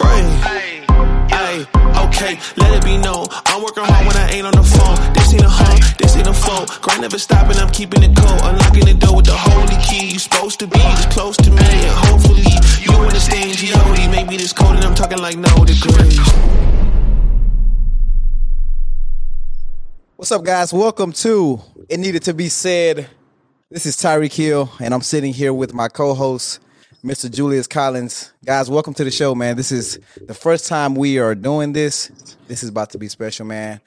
Hey, okay, let it be known. I'm working hard when I ain't on the phone. This ain't a hoe, this ain't a foe. Grind never stopping, I'm keeping it cold. Unlocking the door with the holy key. You supposed to be this close to me, and hopefully you understand G.O.D. This cold, and I'm talking like no degrees. What's up, guys? Welcome to It Needed to Be Said. This is Tyreek Hill, and I'm sitting here with my co-host, Mr. Julius Collins. Guys, welcome to the show, man. This is the first time we are doing this. This is about to be special, man.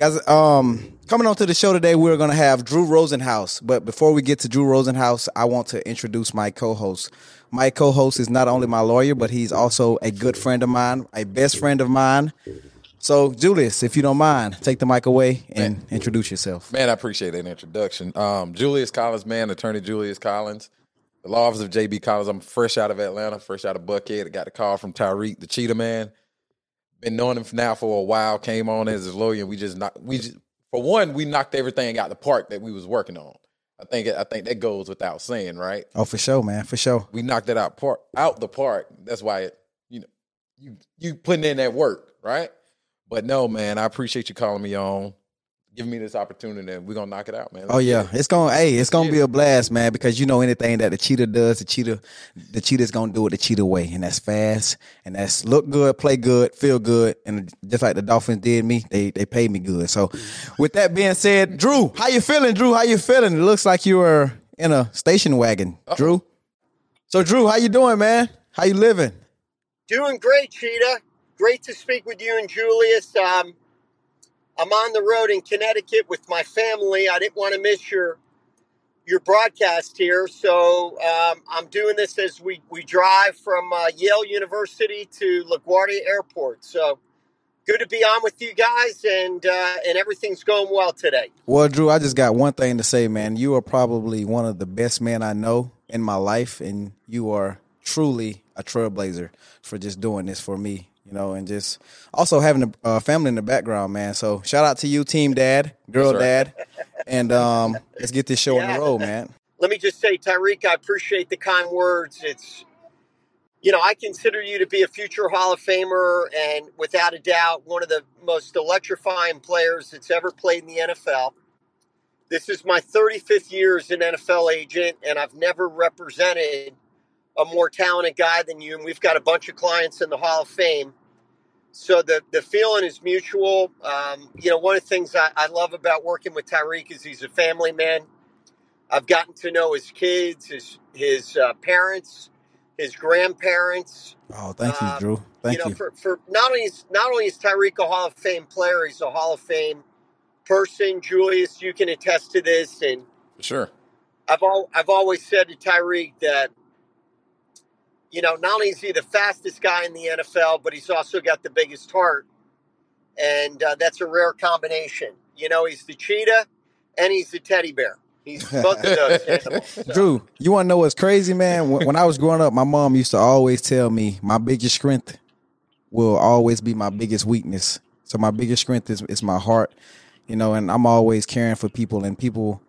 Guys, um, coming on to the show today, we're gonna have Drew Rosenhaus. But before we get to Drew Rosenhaus, I want to introduce my co-host. My co-host is not only my lawyer, but he's also a good friend of mine, a best friend of mine. So, Julius, if you don't mind, take the mic away and Man. introduce yourself. Man, I appreciate that introduction. Um, Julius Collins, man, attorney Julius Collins, the office of JB Collins. I'm fresh out of Atlanta, fresh out of Buckhead. I got the call from Tyreek, the Cheetah Man. Been knowing him now for a while. Came on as his lawyer, and we just knocked. We just, for one, we knocked everything out the park that we was working on. I think I think that goes without saying, right? Oh, for sure, man, for sure. We knocked it out park out the park. That's why it, you know you you putting in that work, right? But no, man, I appreciate you calling me on, giving me this opportunity, and we're gonna knock it out, man. Let's Oh yeah, it. it's gonna hey, it's gonna get be a blast, man. Because you know anything that the cheetah does, the cheetah, the cheetah's gonna do it the cheetah way, and that's fast, and that's look good, play good, feel good, and just like the Dolphins did me, they they paid me good. So, with that being said, Drew, how you feeling, Drew? How you feeling? It looks like you were in a station wagon, Drew. So, Drew, how you doing, man? How you living? Doing great, Cheetah. Great to speak with you and Julius. Um, I'm on the road in Connecticut with my family. I didn't want to miss your your broadcast here, so um, I'm doing this as we, we drive from uh, Yale University to LaGuardia Airport. So good to be on with you guys, and uh, and everything's going well today. Well, Drew, I just got one thing to say, man. You are probably one of the best men I know in my life, and you are truly a trailblazer for just doing this for me, you know, and just also having a uh, family in the background, man. So shout out to you, team dad, girl sir. dad, and um, let's get this show on the road, man. let me just say, Tyreek, I appreciate the kind words. It's, you know, I consider you to be a future Hall of Famer and without a doubt one of the most electrifying players that's ever played in the NFL. This is my 35th year as an NFL agent, and I've never represented a more talented guy than you. And we've got a bunch of clients in the Hall of Fame. So the, the feeling is mutual. Um, you know, one of the things I, I love about working with Tyreek is he's a family man. I've gotten to know his kids, his his uh, parents, his grandparents. Oh, thank you, Um, Drew. Thank you know, you. for, for not only is not only is Tyreek a Hall of Fame player, he's a Hall of Fame person. Julius, you can attest to this, and for sure. I've all I've always said to Tyreek that you know not only is he the fastest guy in the NFL, but he's also got the biggest heart, and uh, that's a rare combination. You know, he's the cheetah and he's the teddy bear. He's both of those animals. So- Drew, you want to know what's crazy, man? When, when I was growing up, my mom used to always tell me my biggest strength will always be my biggest weakness. So my biggest strength is, is my heart, you know, and I'm always caring for people and people,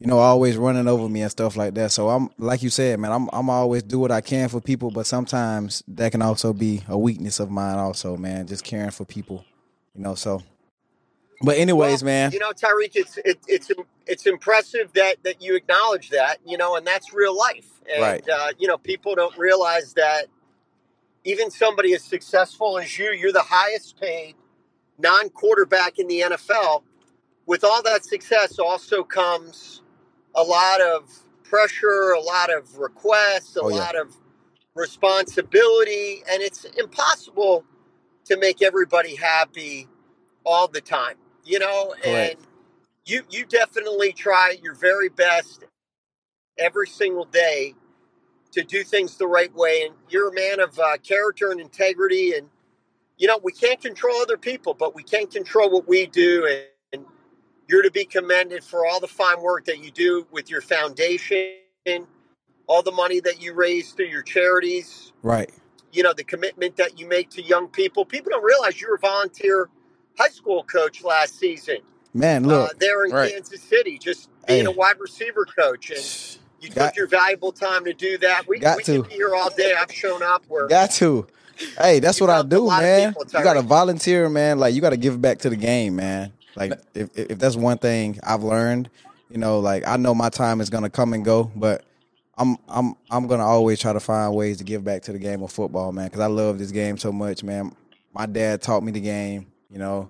you know, always running over me and stuff like that. So I'm like you said, man, I'm I'm always do what I can for people, but sometimes that can also be a weakness of mine also, man, just caring for people, you know, so but anyways, Well, man. You know, Tyreek, it's it, it's it's impressive that that you acknowledge that. You know, and that's real life. And Right. uh, you know, people don't realize that even somebody as successful as you, you're the highest paid non-quarterback in the NFL. With all that success, also comes a lot of pressure, a lot of requests, a Oh, yeah. lot of responsibility, and it's impossible to make everybody happy all the time. You know, Correct. and you you definitely try your very best every single day to do things the right way. And you're a man of uh, character and integrity. And, you know, we can't control other people, but we can control what we do. And, and you're to be commended for all the fine work that you do with your foundation, all the money that you raise through your charities. Right. You know, the commitment that you make to young people. People don't realize you're a volunteer high school coach last season. Man, Uh, look. there in right. Kansas City, just being Hey. a wide receiver coach. And you took your valuable time to do that. We, Got we to. could be here all day. I've shown up where Got to. Hey, that's what I do, man. people, you got to volunteer, man. Like you got to give back to the game, man. Like if if that's one thing I've learned, you know, like I know my time is gonna come and go, but I'm I'm I'm gonna always try to find ways to give back to the game of football, man, because I love this game so much, man. My dad taught me the game, you know.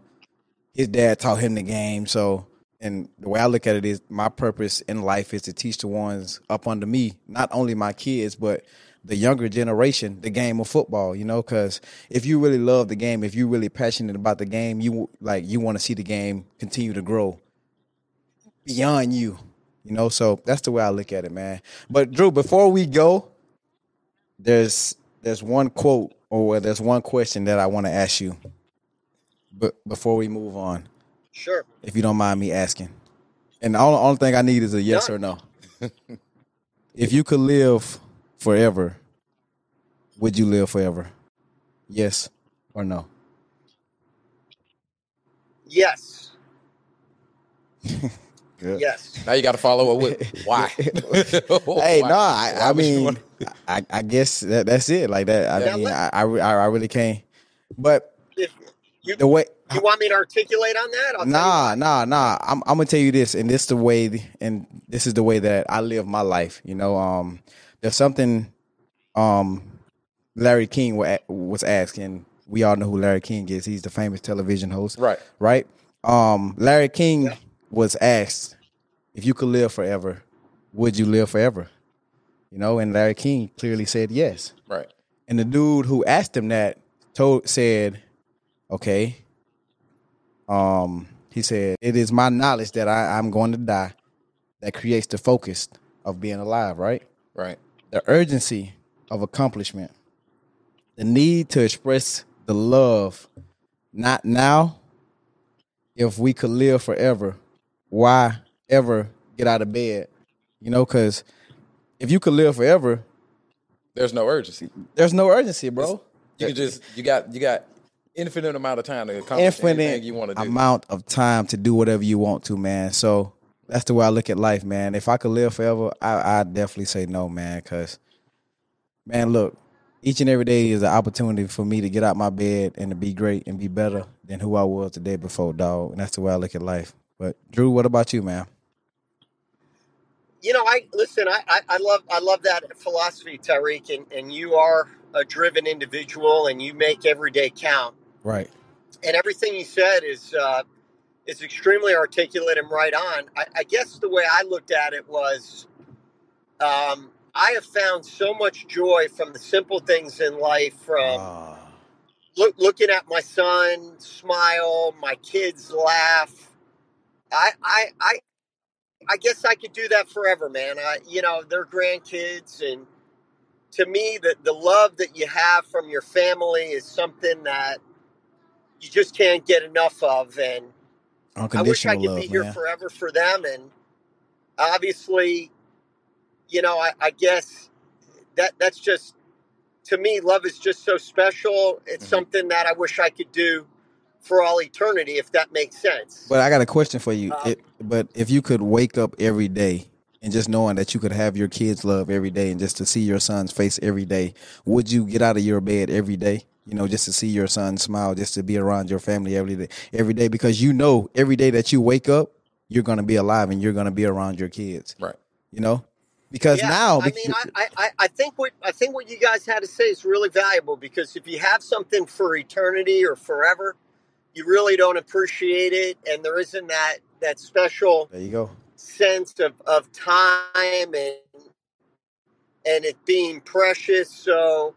His dad taught him the game, so and the way I look at it is my purpose in life is to teach the ones up under me, not only my kids, but the younger generation, the game of football, you know, because if you really love the game, if you're really passionate about the game, you like you want to see the game continue to grow beyond you, you know. So that's the way I look at it, man. But Drew, before we go, there's there's one quote or there's one question that I want to ask you, but before we move on, sure. if you don't mind me asking, and the only, only thing I need is a yes None. or no. if you could live forever, would you live forever? Yes or no? Yes. Good. Yes. Now you got to follow up with why. Hey, Why? no, I, I mean, I, I guess that, that's it. Like that. I Yeah. mean, I, I, I really can't. But If you, the way, you want me to articulate on that? I'll nah, nah, nah. I'm, I'm gonna tell you this, and this the way, and this is the way that I live my life. You know, um, there's something, um, Larry King was asking. We all know who Larry King is. He's the famous television host, Right. Right. Um, Larry King was asked if you could live forever, would you live forever? You know, and Larry King clearly said yes. Right. And the dude who asked him that told said, "Okay." Um, he said, "It is my knowledge that I, I'm going to die that creates the focus of being alive, right? Right. The urgency of accomplishment, the need to express the love, not now. If we could live forever, why ever get out of bed? You know, because if you could live forever, There's no urgency. there's no urgency, bro." You can just you got you got infinite amount of time to accomplish infinite anything you want to do. amount of time to do whatever you want to, man. So that's the way I look at life, man. If I could live forever, I I definitely say no, man. Because, man, look, each and every day is an opportunity for me to get out my bed and to be great and be better than who I was the day before, dog. And that's the way I look at life. But Drew, what about you, man? You know, I listen. I, I, I love I love that philosophy, Tyreek, and, and you are a driven individual, and you make every day count. Right. And everything you said is uh, is extremely articulate and right on. I, I guess the way I looked at it was, um, I have found so much joy from the simple things in life, from Ah, look, looking at my son smile, my kids laugh. I, I, I, I guess I could do that forever, man. I, you know, they're grandkids, and to me, the the love that you have from your family is something that you just can't get enough of. And I wish I could love, be here man. forever for them. And obviously, you know, I, I guess that that's just to me, love is just so special. It's Mm-hmm. Mhm. something that I wish I could do for all eternity, if that makes sense. But I got a question for you. Um, It, but if you could wake up every day and just knowing that you could have your kids' love every day and just to see your son's face every day, would you get out of your bed every day? You know, just to see your son smile, just to be around your family every day, every day, because you know every day that you wake up, you're gonna be alive and you're gonna be around your kids. Right. You know, because yeah, now, I mean, I, I- I, I think what I think what you guys had to say is really valuable because if you have something for eternity or forever, you really don't appreciate it, and there isn't that that special there you go. sense of, of time and and it being precious. So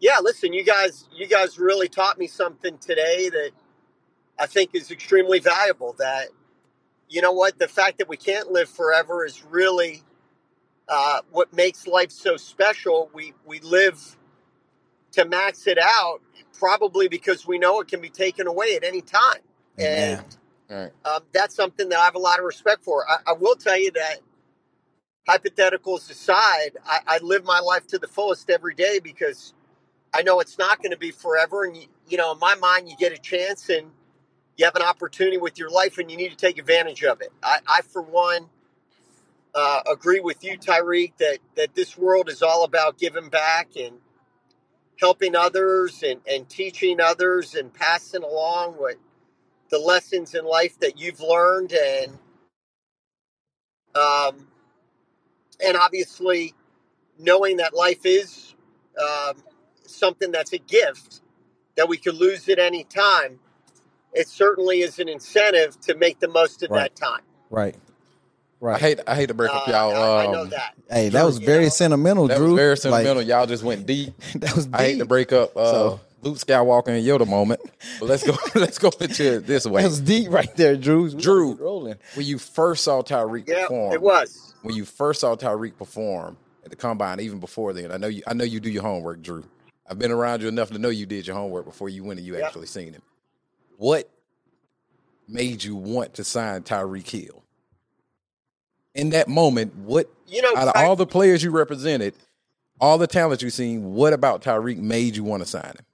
yeah, listen, you guys you guys really taught me something today that I think is extremely valuable. That you know what, the fact that we can't live forever is really uh, what makes life so special. We we live to max it out, probably because we know it can be taken away at any time, Amen. and All right. um, that's something that I have a lot of respect for. I, I will tell you that, hypotheticals aside, I, I live my life to the fullest every day because I know it's not going to be forever. And, you, you know, in my mind, you get a chance and you have an opportunity with your life and you need to take advantage of it. I, I for one, uh, agree with you, Tyreek, that, that this world is all about giving back and helping others and, and teaching others and passing along what the lessons in life that you've learned and um, and obviously knowing that life is um, something that's a gift that we could lose at any time it certainly is an incentive to make the most of Right. that time Right. Right. I hate I hate to break up Uh, y'all. I, I know um, that Hey, that was you very know, sentimental, That Drew. was very Like, sentimental. y'all just went deep. that was deep. I hate to break up uh, So- Luke Skywalker and Yoda moment, but let's go. let's go into it this way. That was deep right there, Drew. We Drew. rolling. When you first saw Tyreek yeah perform, it was when you first saw Tyreek perform at the combine, even before then, I know you. I know you do your homework, Drew. I've been around you enough to know you did your homework before you went and you Yep. actually seen him. What made you want to sign Tyreek Hill? In that moment, what you know out of Ty- all the players you represented, all the talent you've seen, what about Tyreek made you want to sign him?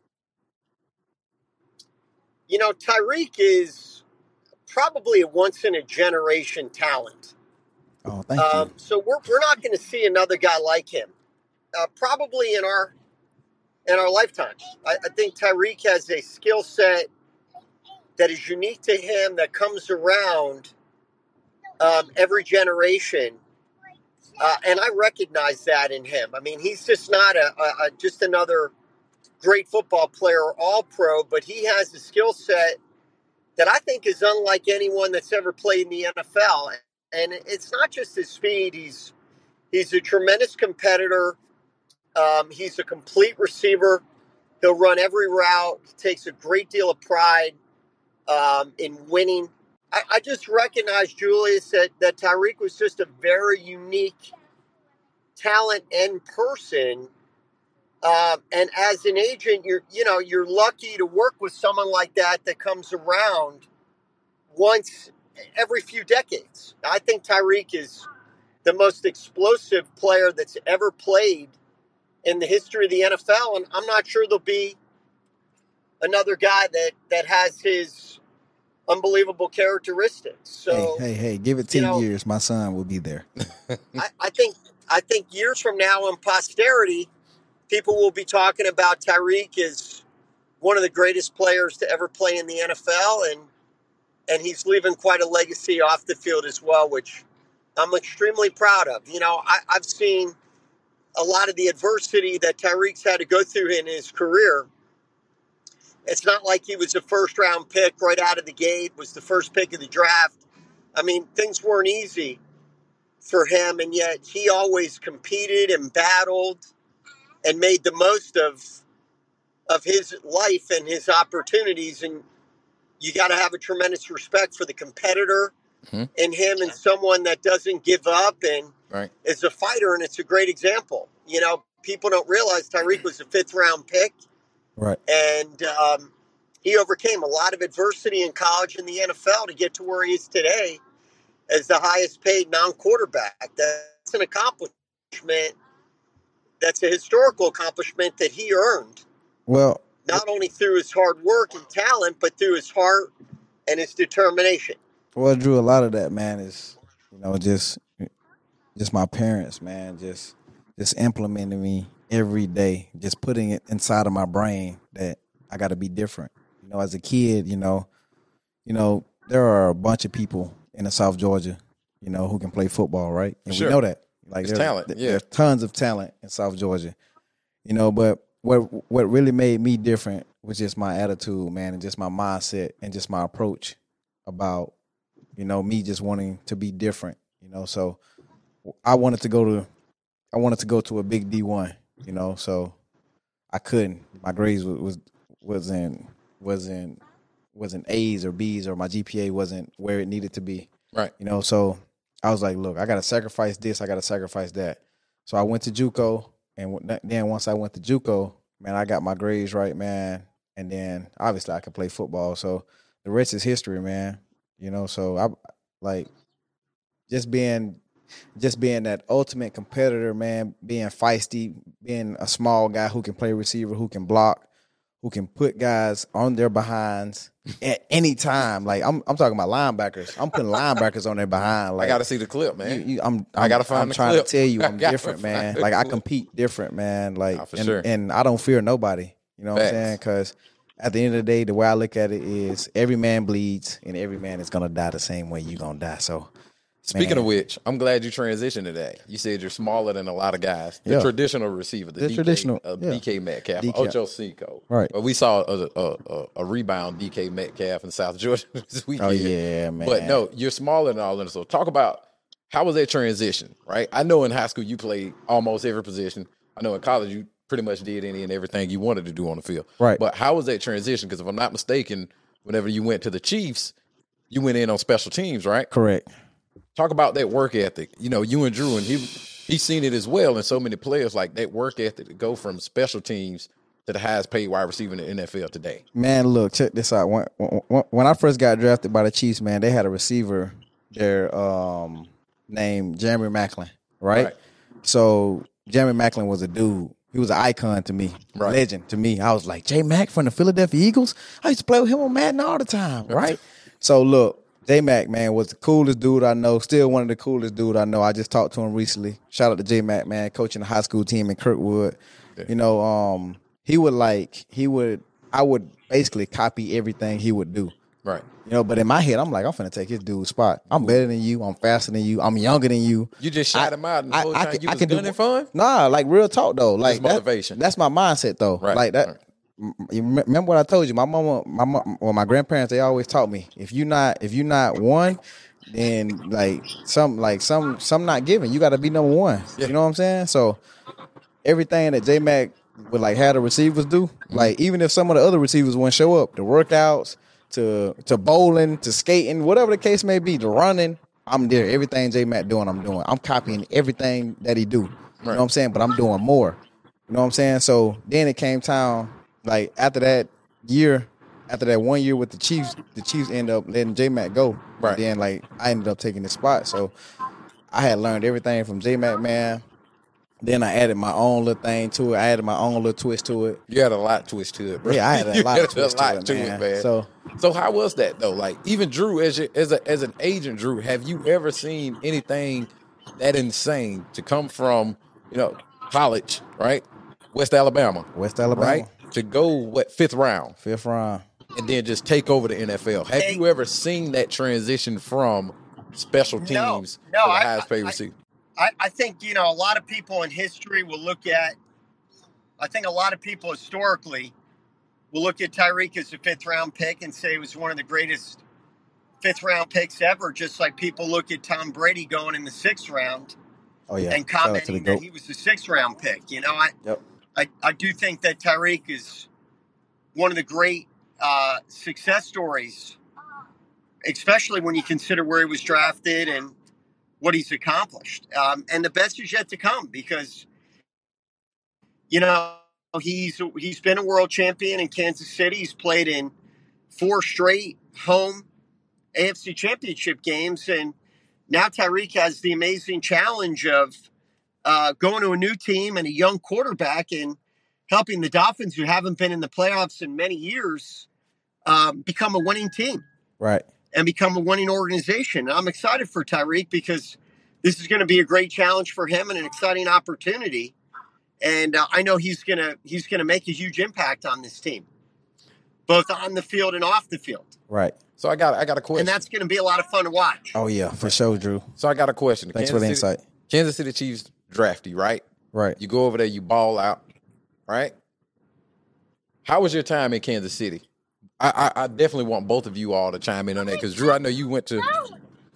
you know tyreek is probably a once in a generation talent Oh, thank Um, so we're, we're not going to see another guy like him, uh, probably in our in our lifetimes. I, I think Tyreek has a skill set that is unique to him that comes around um, every generation, uh, and I recognize that in him. I mean, he's just not a, a, a just another great football player all pro, but he has a skill set that I think is unlike anyone that's ever played in the NFL and it's not just his speed. He's he's a tremendous competitor. Um, he's a complete receiver. He'll run every route. He takes a great deal of pride um, in winning. I, I just recognize Julius that that Tyreek was just a very unique talent and person. Um, and as an agent, you're you know you're lucky to work with someone like that that comes around once every few decades. I think Tyreek is the most explosive player that's ever played in the history of the NFL, and I'm not sure there'll be another guy that that has his unbelievable characteristics. So hey, hey, hey, give it you ten know- years. My son will be there. I, I think I think years from now in posterity, people will be talking about Tyreek as one of the greatest players to ever play in the NFL, and and he's leaving quite a legacy off the field as well, which I'm extremely proud of. You know, I, I've seen a lot of the adversity that Tyreek's had to go through in his career. It's not like he was a first round pick right out of the gate, was the first pick of the draft. I mean, things weren't easy for him, and yet he always competed and battled and made the most of of his life and his opportunities. And you got to have a tremendous respect for the competitor Mhm. in him and someone that doesn't give up and Right. is a fighter. And it's a great example. You know, people don't realize Tyreek was a fifth round pick Right. and um, he overcame a lot of adversity in college and the NFL to get to where he is today as the highest paid non quarterback. That's an accomplishment. That's a historical accomplishment that he earned, Well, not only through his hard work and talent, but through his heart and his determination. well, Drew. A lot of that, man, is you know just just my parents, man, just just implementing me every day, just putting it inside of my brain that I got to be different. You know, as a kid, you know, you know, there are a bunch of people in the South Georgia, you know, who can play football, right? And Sure. we know that. Like there's, talent, th- yeah. there's tons of talent in South Georgia, you know. But what what really made me different was just my attitude, man, and just my mindset and just my approach about, you know, me just wanting to be different, you know. So I wanted to go to, I wanted to go to a big D one, you know. So I couldn't. My grades was was wasn't wasn't wasn't A's or B's or my GPA wasn't where it needed to be. Right. You know, so I was like, look, I gotta sacrifice this, I gotta sacrifice that. So I went to JUCO, and then once I went to JUCO, man, I got my grades right, man. And then obviously I could play football. So the rest is history, man. You know, so I like just being just being that ultimate competitor, man, being feisty, being a small guy who can play receiver, who can block, who can put guys on their behinds at any time. Like I'm I'm talking about linebackers. I'm putting linebackers on their behind. Like I got to see the clip, man. you, I'm, I I'm- gotta find I'm trying clip. to tell you, I'm different, man. Like I compete different, man. Like, Nah, and, sure. and I don't fear nobody. You know what I'm saying? Because at the end of the day, the way I look at it is every man bleeds, and every man is gonna die the same way you're gonna die. So, Speaking man. of which, I'm glad you transitioned today. You said you're smaller than a lot of guys. The Yeah. traditional receiver, the, The DK, traditional, uh, yeah. DK Metcalf, DK. Ocho Cinco. Right. But we saw a, a, a, a rebound DK Metcalf in South Georgia this weekend. oh yeah, man. But no, you're smaller than all of them. So talk about how was that transition, right? I know in high school you played almost every position. I know in college you pretty much did any and everything you wanted to do on the field. Right. But how was that transition? Because if I'm not mistaken, whenever you went to the Chiefs, you went in on special teams, right? correct. Talk about that work ethic. You know, you and Drew, and he he's seen it as well And so many players, like that work ethic to go from special teams to the highest paid wide receiver in the NFL today. Man, look, check this out. When, when, when I first got drafted by the Chiefs, man, they had a receiver there um, named Jeremy Maclin, right? Right. So Jeremy Maclin was a dude. He was an icon to me, Right. legend to me. I was like, J Mac from the Philadelphia Eagles. I used to play with him on Madden all the time, right? so look, J Mac, man, was the coolest dude I know. Still one of the coolest dude I know. I just talked to him recently. Shout out to J Mac, man, coaching the high school team in Kirkwood. You know, um, he would like he would I would basically copy everything he would do. Right. You know, but in my head, I'm like, I'm finna take his dude's spot. I'm better than you. I'm faster than you. I'm younger than you. You just shot him out and the whole time can- you was can do- for him? Nah, like real talk though. Like that- motivation. that's my mindset though. Right, Like that. right. You remember what I told you? My mama, my mom, well, my grandparents, they always taught me if you not if you not one, then like some like some some not giving. You got to be number one. Yeah. You know what I'm saying? So everything that J Mac would like had the receivers do, Mm-hmm. like even if some of the other receivers wouldn't show up, the workouts to to bowling to skating, whatever the case may be, to running, I'm there. Everything J Mac doing, I'm doing. I'm copying everything that he do. You know what I'm saying? But I'm doing more. You know what I'm saying? So then it came time, like after that year, after that one year with the Chiefs, the Chiefs end up letting J Mac go. Right. And then like I ended up taking the spot. So I had learned everything from J Mac, man. Then I added my own little thing to it. I added my own little twist to it. You had a lot twist to it, bro. Yeah, I had a lot of twist to lot it, man. So, So- so how was that though? Like, even Drew, as your, as a, as an agent, Drew, have you ever seen anything that insane to come from, you know, college, right, West Alabama, West Alabama, right, to go what fifth round fifth round. and then just take over the NFL? Have you ever seen that transition from special teams No, no, to the I- highest paid I- receiver? I, I think you know a lot of people in history will look at. I think a lot of people historically will look at Tyreek as a fifth round pick and say he was one of the greatest fifth round picks ever. Just like people look at Tom Brady going in the sixth round Oh yeah, and Shout out to the commenting that he was a sixth round pick. You know, I Yep. I, I do think that Tyreek is one of the great uh, success stories, especially when you consider where he was drafted and what he's accomplished. Um, and the best is yet to come because, you know, he's he's been a world champion in Kansas City. He's played in four straight home AFC championship games. And now Tyreek has the amazing challenge of uh, going to a new team and a young quarterback and helping the Dolphins, who haven't been in the playoffs in many years, um, become a winning team Right. and become a winning organization. I'm excited for Tyreek because this is going to be a great challenge for him and an exciting opportunity. And uh, I know he's gonna he's gonna make a huge impact on this team, both on the field and off the field. Right. So I got I got a question. And that's going to be a lot of fun to watch. Oh yeah, for sure, Drew. so I got a question. Thanks for the Kansas City- insight. Kansas City Chiefs draft you, right? Right. You go over there, you ball out, right? How was your time in Kansas City? I, I, I definitely want both of you all to chime in on that because Drew, I know you went to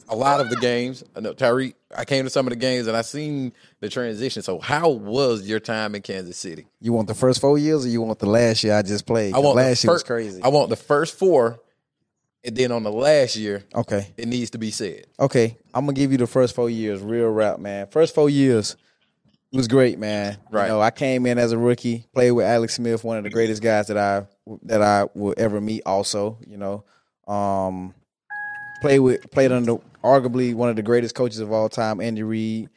a lot of the games. I know Tyreek, I came to some of the games and I seen the transition. So how was your time in Kansas City? You want the first four years, or you want the last year I just played? I want the last year was crazy. I want the first four, and then on the last year, okay. it needs to be said. Okay, I'm gonna give you the first four years, real rap, man. First four years, was great, man. Right. You know, I came in as a rookie, played with Alex Smith, one of the greatest guys that I that I will ever meet. Also, you know, um, played with played under arguably one of the greatest coaches of all time, Andy Reid.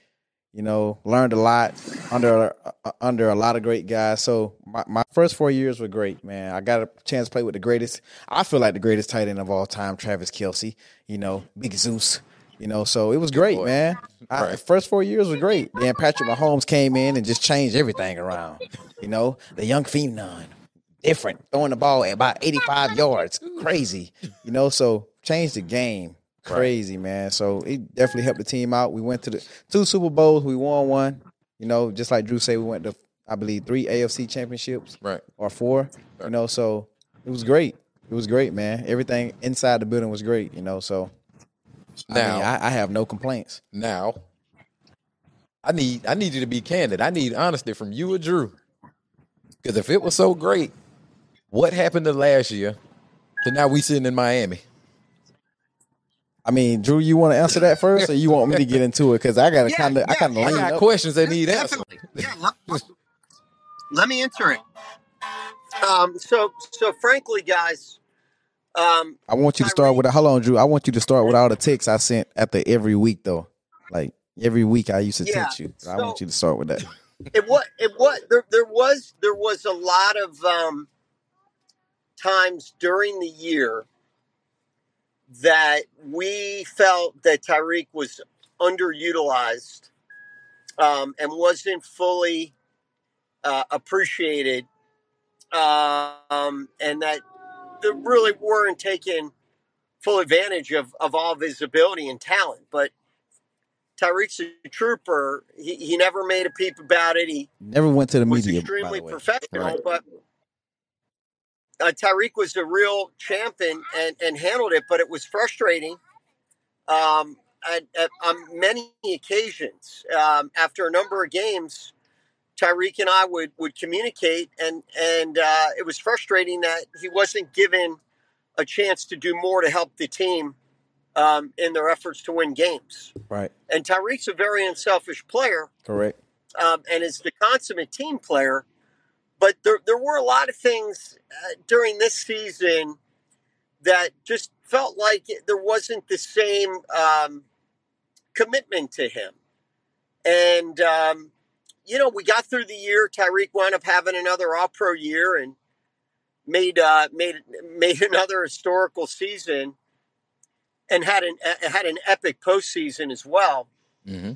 You know, learned a lot under uh, under a lot of great guys. So my, my first four years were great, man. I got a chance to play with the greatest. I feel like the greatest tight end of all time, Travis Kelce. You know, Big Zeus. You know, so it was great, boy. man. I, Right. First four years were great. Then Patrick Mahomes came in and just changed everything around. You know, the young phenom, different, throwing the ball at about 85 yards, crazy. You know, so changed the game, crazy, man. So it definitely helped the team out. We went to the two Super Bowls, we won one. You know, just like Drew said, we went to I believe three AFC championships Right. or four. You know, so it was great. It was great, man. Everything inside the building was great. You know, so I Now, mean, I, I have no complaints. now, I need I need you to be candid. I need honesty from you or Drew. Because if it was so great, what happened to last year to now we sitting in Miami? I mean, Drew, you want to answer that first, or you want me to get into it? Because I got to Yeah, kind of, I kind of I got up. questions that need answers. Definitely. Yeah, let, let me answer it. Um, so, so frankly, guys, um, I want you to start with. Hold on, Drew. I want you to start with all the texts I sent after every week, though. Like every week, I used to Yeah, text you. I want you to start with that. it was it was there, there was there was a lot of um, times during the year that we felt that Tyreek was underutilized um, and wasn't fully uh, appreciated, um, and that they really weren't taking full advantage of, of all of his ability and talent. But Tyreek's a trooper. He, he never made a peep about it. He Never went to the media. by extremely the way. professional, Right. but uh, Tyreek was a real champion and, and handled it, but it was frustrating um, at, at, on many occasions. Um, after a number of games, Tyreek and I would, would communicate, and, and uh, it was frustrating that he wasn't given a chance to do more to help the team um, in their efforts to win games. Right. And Tyreek's a very unselfish player Correct. um, and is the consummate team player. But there, there were a lot of things uh, during this season that just felt like there wasn't the same um, commitment to him. And, um, you know, we got through the year. Tyreek wound up having another All Pro year and made uh, made made another historical season, and had an uh, had an epic postseason as well. Mm-hmm.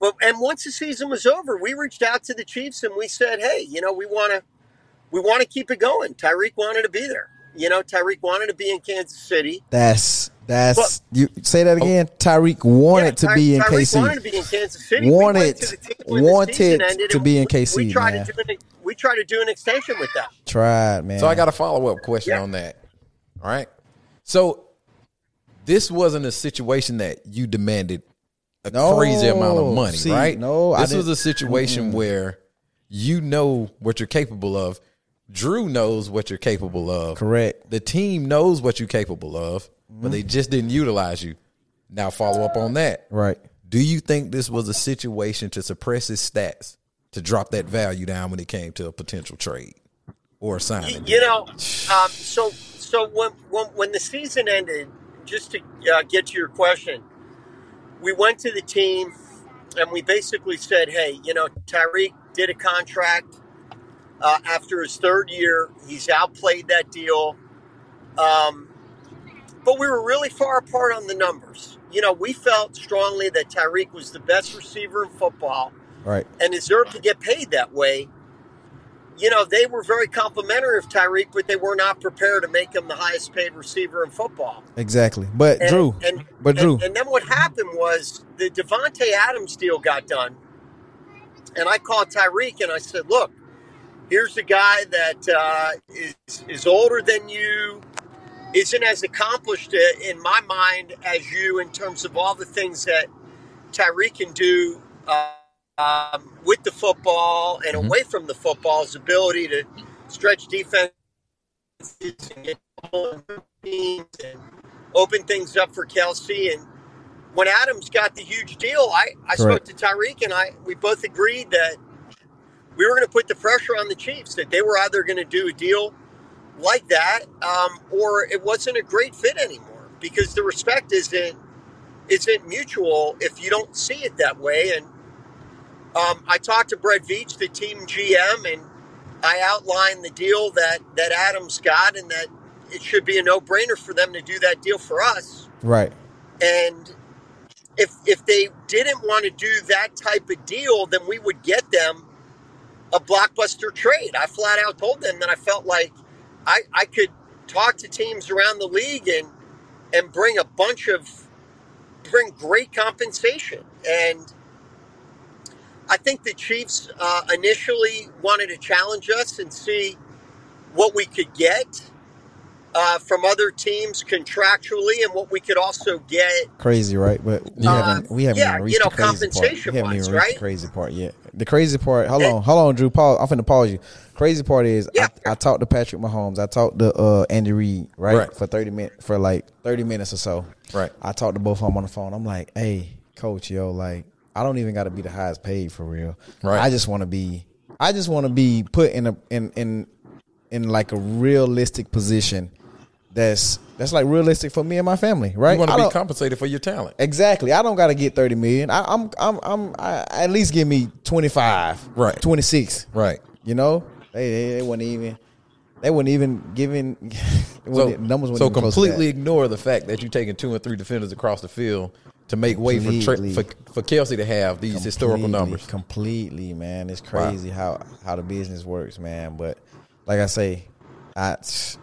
But and once the season was over, we reached out to the Chiefs and we said, "Hey, you know, we want to we want to keep it going." Tyreek wanted to be there. You know, Tyreek wanted to be in Kansas City. That's that's But- you say that again. Tyreek wanted Yeah, to Ty- be in Tyreek wanted to be in Kansas City. Wanted- went to the team when the wanted to be in we- KC, We tried man. to do an, we tried to do an extension with them. Tried, man. So I got a follow up question Yeah. on that. All right. So this wasn't a situation that you demanded a No. crazy amount of money, See, right? no, I This was didn't- a situation where you know what you're capable of. Drew knows what you're capable of. correct. The team knows what you're capable of, but they just didn't utilize you. Now follow up on that. Right. Do you think this was a situation to suppress his stats to drop that value down when it came to a potential trade or a You, signing? you know, um, so so when, when when the season ended, just to uh, get to your question, we went to the team and we basically said, "Hey, you know, Tyreek did a contract uh, after his third year. He's outplayed that deal, um, but we were really far apart on the numbers. You know, we felt strongly that Tyreek was the best receiver in football." Right. and deserved to get paid that way. You know, they were very complimentary of Tyreek, but they were not prepared to make him the highest paid receiver in football. Exactly. But And, Drew. and but Drew. and, then what happened was the Davante Adams deal got done, and I called Tyreek and I said, "Look, here's a guy that uh, is is older than you, isn't as accomplished in my mind as you in terms of all the things that Tyreek can do uh, um, with the football and away from the football. His ability to stretch defense and get the ball in teams and open things up for Kelce and." when Adams got the huge deal, I, I spoke to Tyreek and I we both agreed that we were going to put the pressure on the Chiefs that they were either going to do a deal like that um, or it wasn't a great fit anymore because the respect isn't isn't mutual if you don't see it that way. And um, I talked to Brett Veach, the team GM, and I outlined the deal that that Adams got and that it should be a no brainer for them to do that deal for us. Right. And if if they didn't want to do that type of deal, then we would get them a blockbuster trade. I flat out told them that I felt like I, I could talk to teams around the league and and bring a bunch of bring great compensation. And I think the Chiefs uh, initially wanted to challenge us and see what we could get uh, from other teams contractually and what we could also get. Crazy, right? But we Uh, haven't we haven't yeah, even reached you know, the crazy part. We compensation haven't wise, even reached right? the crazy part yet. The crazy part. Hold on, hold on, Drew. Pause. I'm finna pause you. Crazy part is Yeah. I, I talked to Patrick Mahomes. I talked to uh, Andy Reid, right? Right. For thirty minutes, for like thirty minutes or so. Right. I talked to both of them on the phone. I'm like, hey, coach, yo, like, I don't even got to be the highest paid for real. Right. I just want to be. I just want to be put in a in in in like a realistic position. That's that's like realistic for me and my family, right? You want to be compensated for your talent. Exactly. I don't got to get 30 million. I, I'm, I'm, I'm, I, at least give me 25, Right. 26. Right. You know, they, they, they wouldn't even, they wouldn't even giving, So, numbers so even close to completely ignore the fact that you're taking two and three defenders across the field to make way for, tra- for for Kelce to have these historical numbers. Completely, man. It's crazy how, how the business works, man. But like I say, I,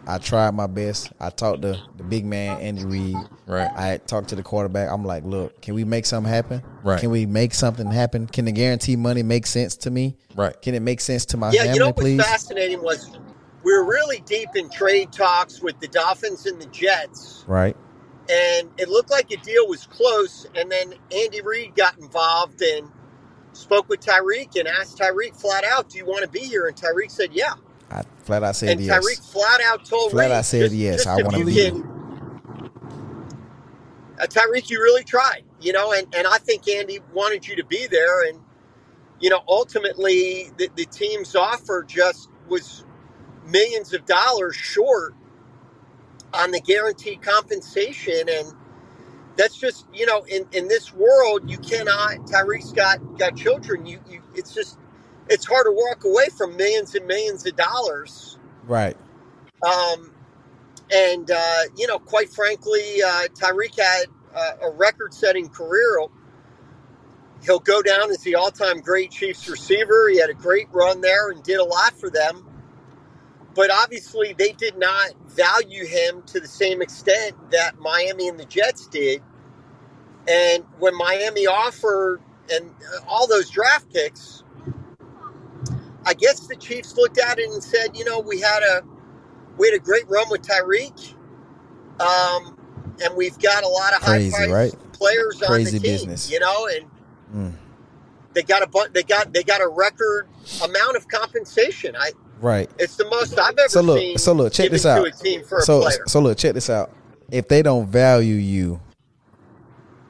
I tried my best. I talked to the big man, Andy Reid. Right. I talked to the quarterback. I'm like, look, can we make something happen? Right. Can we make something happen? Can the guarantee money make sense to me? Right. Can it make sense to my Yeah, family, you know what please? fascinating was we're really deep in trade talks with the Dolphins and the Jets, Right. And it looked like a deal was close. And then Andy Reid got involved and spoke with Tyreek and asked Tyreek flat out, "Do you want to be here?" And Tyreek said, "Yeah." I flat out said and yes. Tyreek flat out told Flat Reid, out said just- yes, just I wanna be can- Uh, Tyreek, you really tried, you know, and, and I think Andy wanted you to be there. And, you know, ultimately the, the team's offer just was millions of dollars short on the guaranteed compensation. And that's just, you know, in, in this world, you cannot, Tyreek's got, got children. You, you, it's just, it's hard to walk away from millions and millions of dollars. Right. Um, and uh, you know, quite frankly, uh, Tyreek had uh, a record-setting career. He'll, he'll go down as the all-time great Chiefs receiver. He had a great run there and did a lot for them. But obviously, they did not value him to the same extent that Miami and the Jets did. And when Miami offered and all those draft picks, I guess the Chiefs looked at it and said, you know, we had a we had a great run with Tyreek, um, and we've got a lot of high right? players on Crazy the team. business. You know, and Mm. they got a they got they got a record amount of compensation. I Right. it's the most I've ever So look, seen. so look, check this out. a team for a So so look, check this out. If they don't value you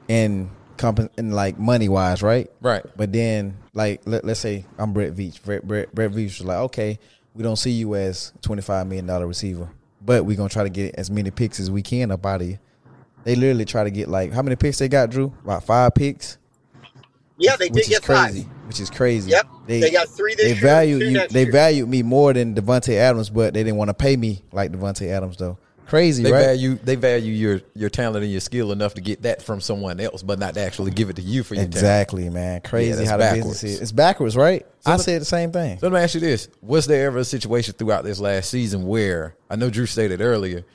in comp in like money wise, right? Right. But then like let, let's say I'm Brett Veach. Brett, Brett, Brett Veach was like, okay, we don't see you as twenty five million dollar receiver, but we're gonna try to get as many picks as we can up out of you. They literally try to get like how many picks they got, Drew? About five picks. yeah, they which did is get crazy. five. Which is crazy. Yep, they, got three this they value two you. next They year. valued me more than Davante Adams, but they didn't want to pay me like Davante Adams though. Crazy, They right? value they value your your talent and your skill enough to get that from someone else, but not to actually give it to you for your talent. exactly, man. Crazy that's how the backwards. business is. It's backwards, right? I the- said the same thing. So let me ask you this: Was there ever a situation throughout this last season where I know Drew stated earlier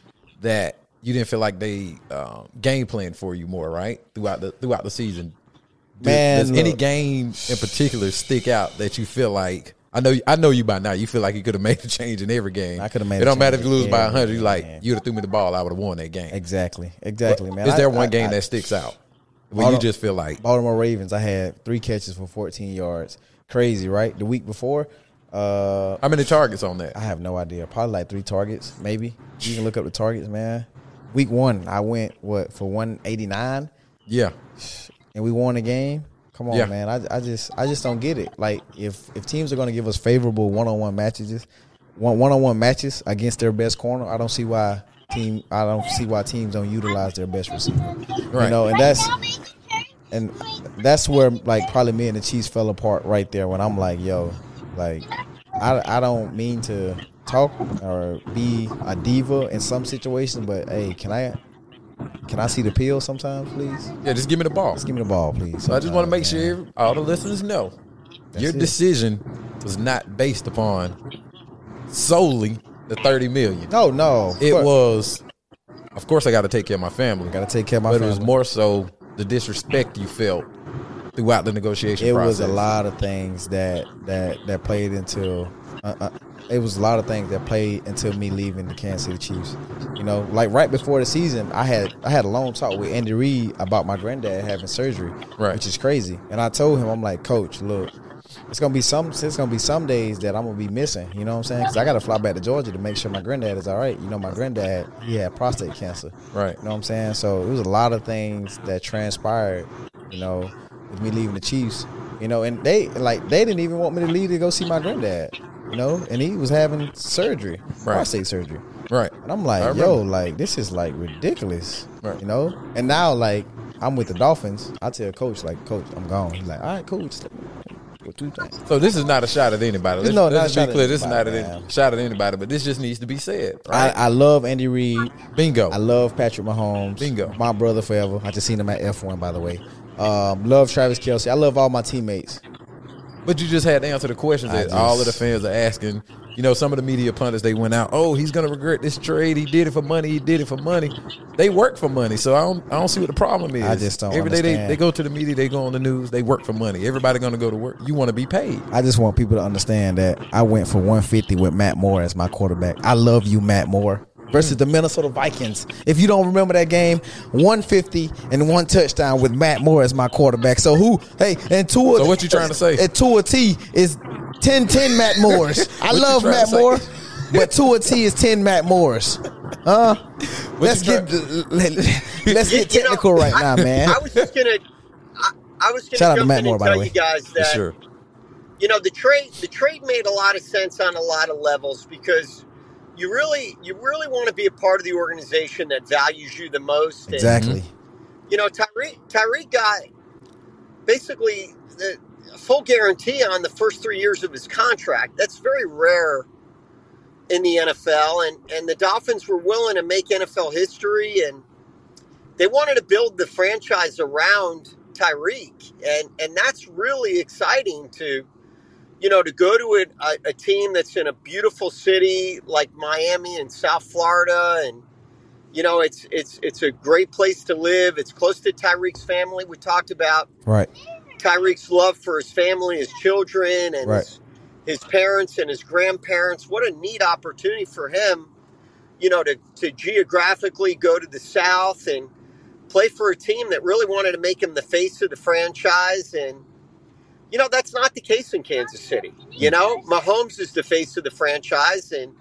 that you didn't feel like they um, game planned for you more, right? Throughout the throughout the season, Do- Man, does any look. game in particular stick out that you feel like? I know I know you by now. You feel like you could have made a change in every game. I coulda made It don't matter if you lose by hundred. You like you'd have threw me the ball. I would have won that game. Exactly, exactly, man. Is I- there one I- game I- that sticks out where you just feel like Baltimore Ravens? I had three catches for 14 yards. Crazy, right? The week before, uh, how many targets on that? I have no idea. Probably like three targets, maybe. You can look up the targets, man. Week one, I went what for 189. Yeah. And we won a game. Come on, Yeah. man. I, I just I just don't get it. Like if if teams are going to give us favorable one on one matches, one one on one matches against their best corner, I don't see why team I don't see why teams don't utilize their best receiver. Right. You know, and that's and that's where like probably me and the Chiefs fell apart right there when I'm like, yo, like I I don't mean to talk or be a diva in some situations, but hey, can I can I see the peel sometimes, please? Yeah, just give me the ball. Just give me the ball, please. So I just want to make sure all the listeners know your it. decision was not based upon solely the 30 million. No, no. It But- was, of course, I got to take care of my family. Gotta take care of my but family. it was more so the disrespect you felt throughout the negotiation it process. was a lot of things that that that played into. Uh, uh, it was a lot of things that played into me leaving the Kansas City Chiefs. You know, like right before the season, I had I had a long talk with Andy Reid about my granddad having surgery, Right. which is crazy. And I told him, I'm like, Coach, look, it's gonna be some it's gonna be some days that I'm gonna be missing. You know what I'm saying? Because I got to fly back to Georgia to make sure my granddad is all right. You know, my granddad he had prostate cancer. Right. You know what I'm saying? So it was a lot of things that transpired, you know, with me leaving the Chiefs. You know, and they like they didn't even want me to leave to go see my granddad. You know, and he was having surgery, Right. prostate surgery. Right. And I'm like, yo, like this is like ridiculous. Right. You know? And now like I'm with the Dolphins. I tell coach, like, coach, I'm gone. He's like, all right, coach. What? So this is not a shot at anybody. Let's, No, let's not a just shot be clear. This is not a shot at anybody, but this just needs to be said. I, I love Andy Reid. Bingo. I love Patrick Mahomes. Bingo. My brother forever. I just seen him at F1, by the way. Um, love Travis Kelce. I love all my teammates. But you just had to answer the questions I that all of the fans are asking. You know, some of the media pundits they went out. Oh, he's gonna regret this trade. He did it for money. He did it for money. They work for money, so I don't. I don't see what the problem is. I just don't Every day they, they go to the media, they go on the news. They work for money. Everybody gonna go to work. You want to be paid. I just want people to understand that I went for 150 with Matt Moore as my quarterback. I love you, Matt Moore. Versus the Minnesota Vikings. If you don't remember that game, 150 and one touchdown with Matt Moore as my quarterback. So who? Hey, and Tua. So what you trying to say? And Tua T is 10 10 Matt Moores. I love Matt say? Moore, but Tua T is 10 Matt Moores. Huh? Let's you get let, us You- get you know, technical right I- now, man. I was just gonna, I, I was gonna Shout out to jump Matt in Moore, and by the tell way. you guys For that sure. you know the trade the trade made a lot of sense on a lot of levels because you really you really want to be a part of the organization that values you the most. And, Exactly. you know, Tyreek Tyreek got basically the full guarantee on the first three years of his contract. That's very rare in the NFL, and and the Dolphins were willing to make NFL history, and they wanted to build the franchise around Tyreek, and and that's really exciting to. You know, to go to a, a, team that's in a beautiful city like Miami and South Florida, and you know, it's it's it's a great place to live. It's close to Tyreek's family. We talked about Right. Tyreek's love for his family, his children, and Right. his, his parents and his grandparents. What a neat opportunity for him, you know, to to geographically go to the South and play for a team that really wanted to make him the face of the franchise and. You know that's not the case in Kansas City. You know, Mahomes is the face of the franchise, and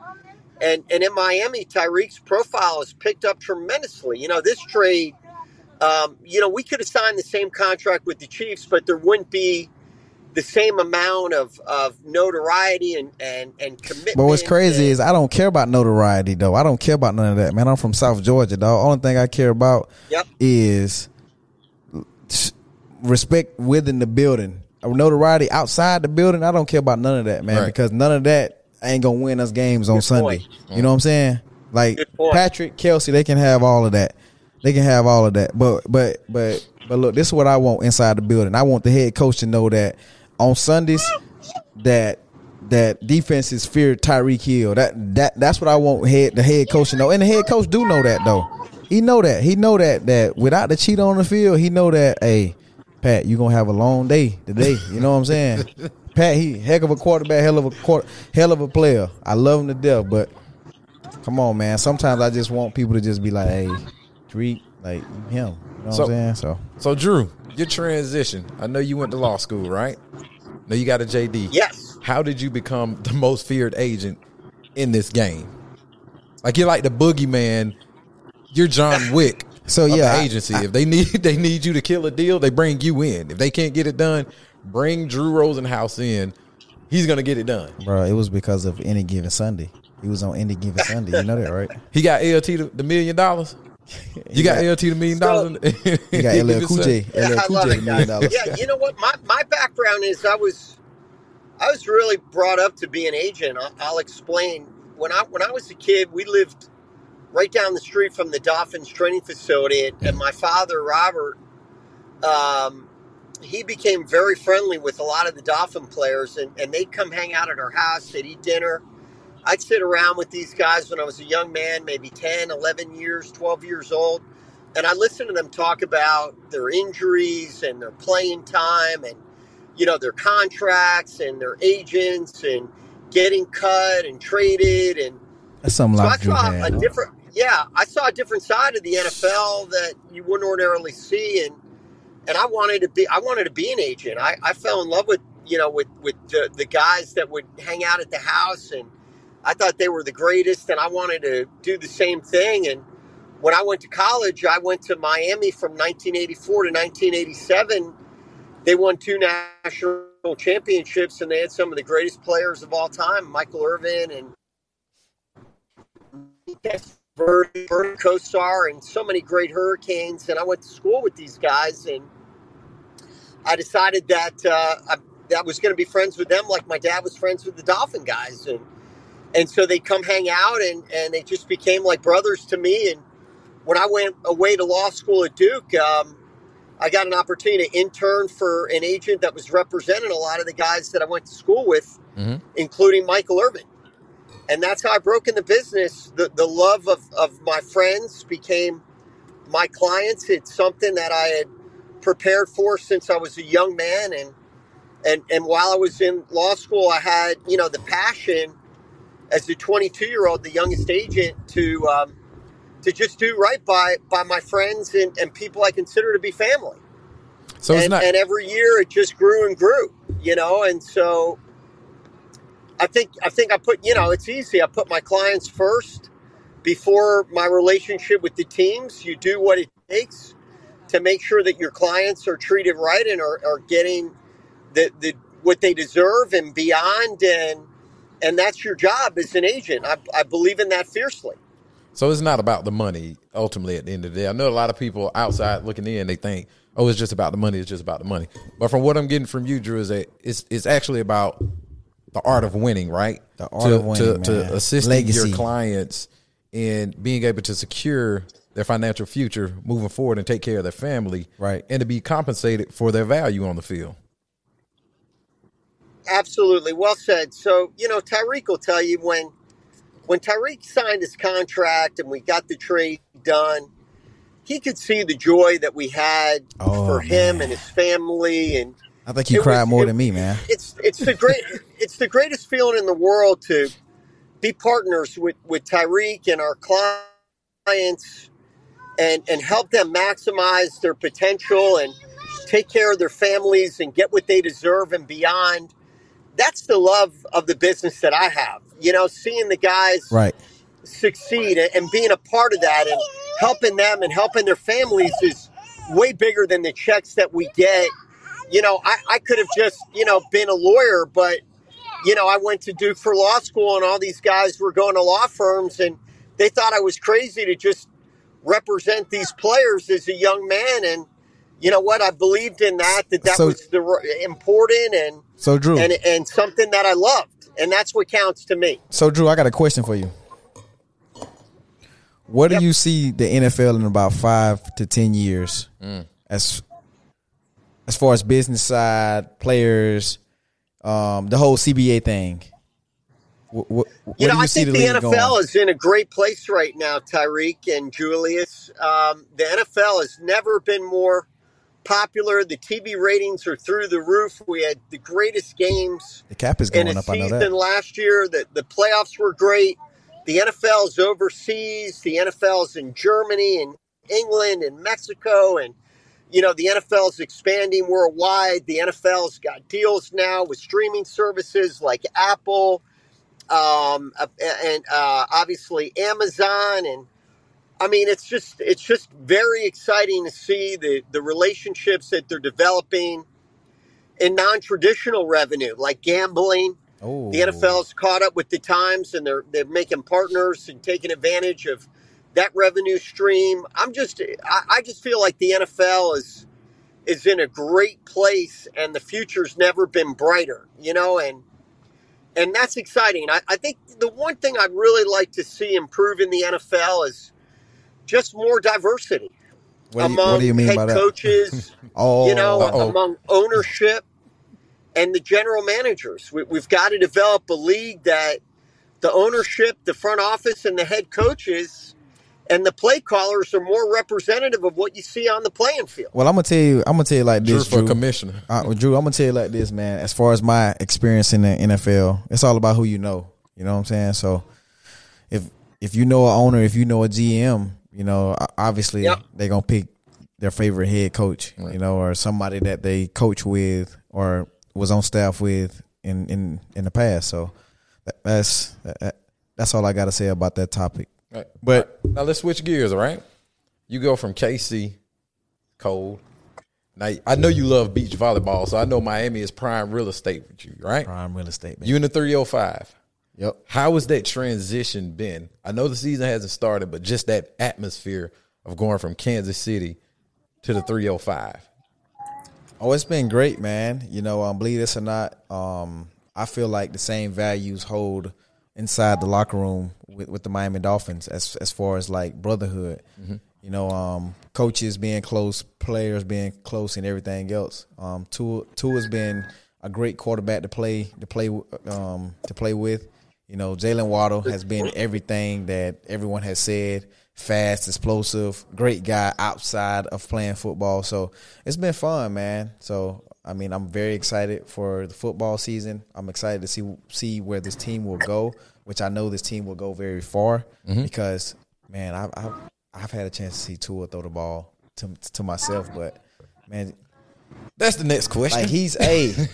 and and in Miami, Tyreek's profile has picked up tremendously. You know, this trade, um, you know, we could have signed the same contract with the Chiefs, but there wouldn't be the same amount of, of notoriety and, and, and commitment. But what's crazy and- is I don't care about notoriety though. I don't care about none of that, man. I'm from South Georgia, dog. Only thing I care about Yep. is respect within the building. Notoriety outside the building, I don't care about none of that, man, Right. because none of that ain't gonna win us games on Good Sunday. point. You know what I'm saying? Like Patrick, Kelce, they can have all of that. They can have all of that. But but but but look, this is what I want inside the building. I want the head coach to know that on Sundays that that defenses fear Tyreek Hill. That that that's what I want head the head coach to know. And the head coach do know that though. He know that. He know that that without the cheat on the field, he know that hey, Pat, you gonna have a long day today. You know what I'm saying? Pat, he heck of a quarterback, hell of a quarter, hell of a player. I love him to death, but come on, man. Sometimes I just want people to just be like, hey, Dreek, like him. You know what So- I'm saying? So So Drew, your transition. I know you went to law school, right? No, you got a JD. Yes. How did you become the most feared agent in this game? Like you're like the boogeyman. You're John Wick So of yeah, the I- agency. if they need they need you to kill a deal, they bring you in. If they can't get it done, bring Drew Rosenhaus in. He's gonna get it done. bro, it was because of any given Sunday. He was on any given Sunday. You know that, right? He got LT the, the million dollars. You got, LT the million dollars. in the- He got LL Cool J. Yeah, LL I Cool love J, it, million guys. dollars. Yeah, you know what? My my background is I was I was really brought up to be an agent. I'll, I'll explain. When I when I was a kid, we lived right down the street from the Dolphins training facility, and, and my father Robert, um, he became very friendly with a lot of the Dolphin players, and, and they'd come hang out at our house. They'd eat dinner. I'd sit around with these guys when I was a young man, maybe 10, 11 years, 12 years old. And I listened to them talk about their injuries and their playing time and, you know, their contracts and their agents and getting cut and traded. And That's something so like Drew saw a different, yeah, I saw a different side of the NFL that you wouldn't ordinarily see. And, and I wanted to be, I wanted to be an agent. I, I fell in love with, you know, with, with the, the guys that would hang out at the house and, I thought they were the greatest, and I wanted to do the same thing. And when I went to college, I went to Miami from 1984 to 1987. They won two national championships, and they had some of the greatest players of all time, Michael Irvin and Bernie, Bernie Kosar, and so many great Hurricanes. And I went to school with these guys, and I decided that uh, I, I was going to be friends with them, like my dad was friends with the Dolphin guys, and and so they come hang out and, and they just became like brothers to me and when i went away to law school at duke um, i got an opportunity to intern for an agent that was representing a lot of the guys that i went to school with Mhm. including michael irvin and that's how i broke in the business the, the love of, of my friends became my clients it's something that i had prepared for since i was a young man and and and while i was in law school i had you know the passion as a 22 year old, the youngest agent, to um, to just do right by by my friends and, and people I consider to be family. so it's and, not. and every year it just grew and grew, you know. And so I think I think I put you know it's easy. I put my clients first before my relationship with the teams. You do what it takes to make sure that your clients are treated right and are, are getting the, the what they deserve and beyond and and that's your job as an agent. I, I believe in that fiercely. So it's not about the money ultimately at the end of the day. I know a lot of people outside looking in, they think, oh, it's just about the money, it's just about the money. But from what I'm getting from you, Drew, is that it's it's actually about the art of winning, right? The art to, of winning, to, to man. assisting Legacy. your clients in being able to secure their financial future moving forward and take care of their family, Right. And to be compensated for their value on the field. Absolutely, well said. So you know, Tyreek will tell you when when Tyreek signed his contract and we got the trade done, he could see the joy that we had Oh, for him man. and his family, and I think you cried was- more it- than me, man. it's it's the great it's the greatest feeling in the world to be partners with with Tyreek and our clients and and help them maximize their potential and take care of their families and get what they deserve and beyond. That's the love of the business that I have. You know, seeing the guys Right. succeed and being a part of that and helping them and helping their families is way bigger than the checks that we get. You know, I, I could have just, you know, been a lawyer, but, you know, I went to Duke for law school and all these guys were going to law firms and they thought I was crazy to just represent these players as a young man. And, you know what? I believed in that, that that So- was the important and, So Drew, and, and something that I loved. And that's what counts to me. so Drew, I got a question for you. What Yep. do you see the NFL in about five to ten years? Mm. As as far as business side, players, um, the whole CBA thing. You know, do I think the, league NFL going? is in a great place right now, Tyreek and Julius. Um, the NFL has never been more popular. The TV ratings are through the roof. We had the greatest games the cap is in going up. I know season that. last year. The, the playoffs were great. The NFL is overseas. The NFL is in Germany and England and Mexico. And, you know, the NFL is expanding worldwide. The NFL's got deals now with streaming services like Apple um, and uh, obviously Amazon. And I mean, it's just it's just very exciting to see the the relationships that they're developing in non-traditional revenue like gambling. Oh, The NFL's caught up with the times, and they're they're making partners and taking advantage of that revenue stream. I'm just I, I just feel like the NFL is is in a great place, and the future's never been brighter. You know, and and that's exciting. I, I think the one thing I'd really like to see improve in the NFL is just more diversity What do you, among what do you mean head by that? coaches, Oh, you know, Uh-oh. among ownership and the general managers. We, we've got to develop a league that the ownership, the front office, and the head coaches and the play callers are more representative of what you see on the playing field. well, I'm gonna tell you. I'm gonna tell you like Drew this, for Drew. commissioner. Uh, well, Drew, I'm gonna tell you like this, man. As far as my experience in the NFL, it's all about who you know. You know what I'm saying? So, if if you know an owner, if you know a GM, you know, obviously Yep. they're gonna pick their favorite head coach, you know, or somebody that they coach with or was on staff with in in in the past. So, that's that's all I got to say about that topic. Right. But Now let's switch gears, all right? You go from KC, cold. Now I know you love beach volleyball, so I know Miami is prime real estate with you, right? prime real estate, man. You in the 305. yep. How has that transition been? I know the season hasn't started, but just that atmosphere of going from Kansas City to the 305. Oh, it's been great, man. You know, um, believe this or not, um, I feel like the same values hold inside the locker room with, with the Miami Dolphins as as far as like brotherhood. You know, um, coaches being close, players being close, and everything else. Um, Tua, Tua's been a great quarterback to play to play um, to play with. You know, Jalen Waddle has been everything that everyone has said. Fast, explosive, great guy outside of playing football. So it's been fun, man. So I mean, I'm very excited for the football season. I'm excited to see see where this team will go, which I know this team will go very far mm-hmm. because man, I've, I've I've had a chance to see Tua throw the ball to to myself, but man, That's the next question. like he's a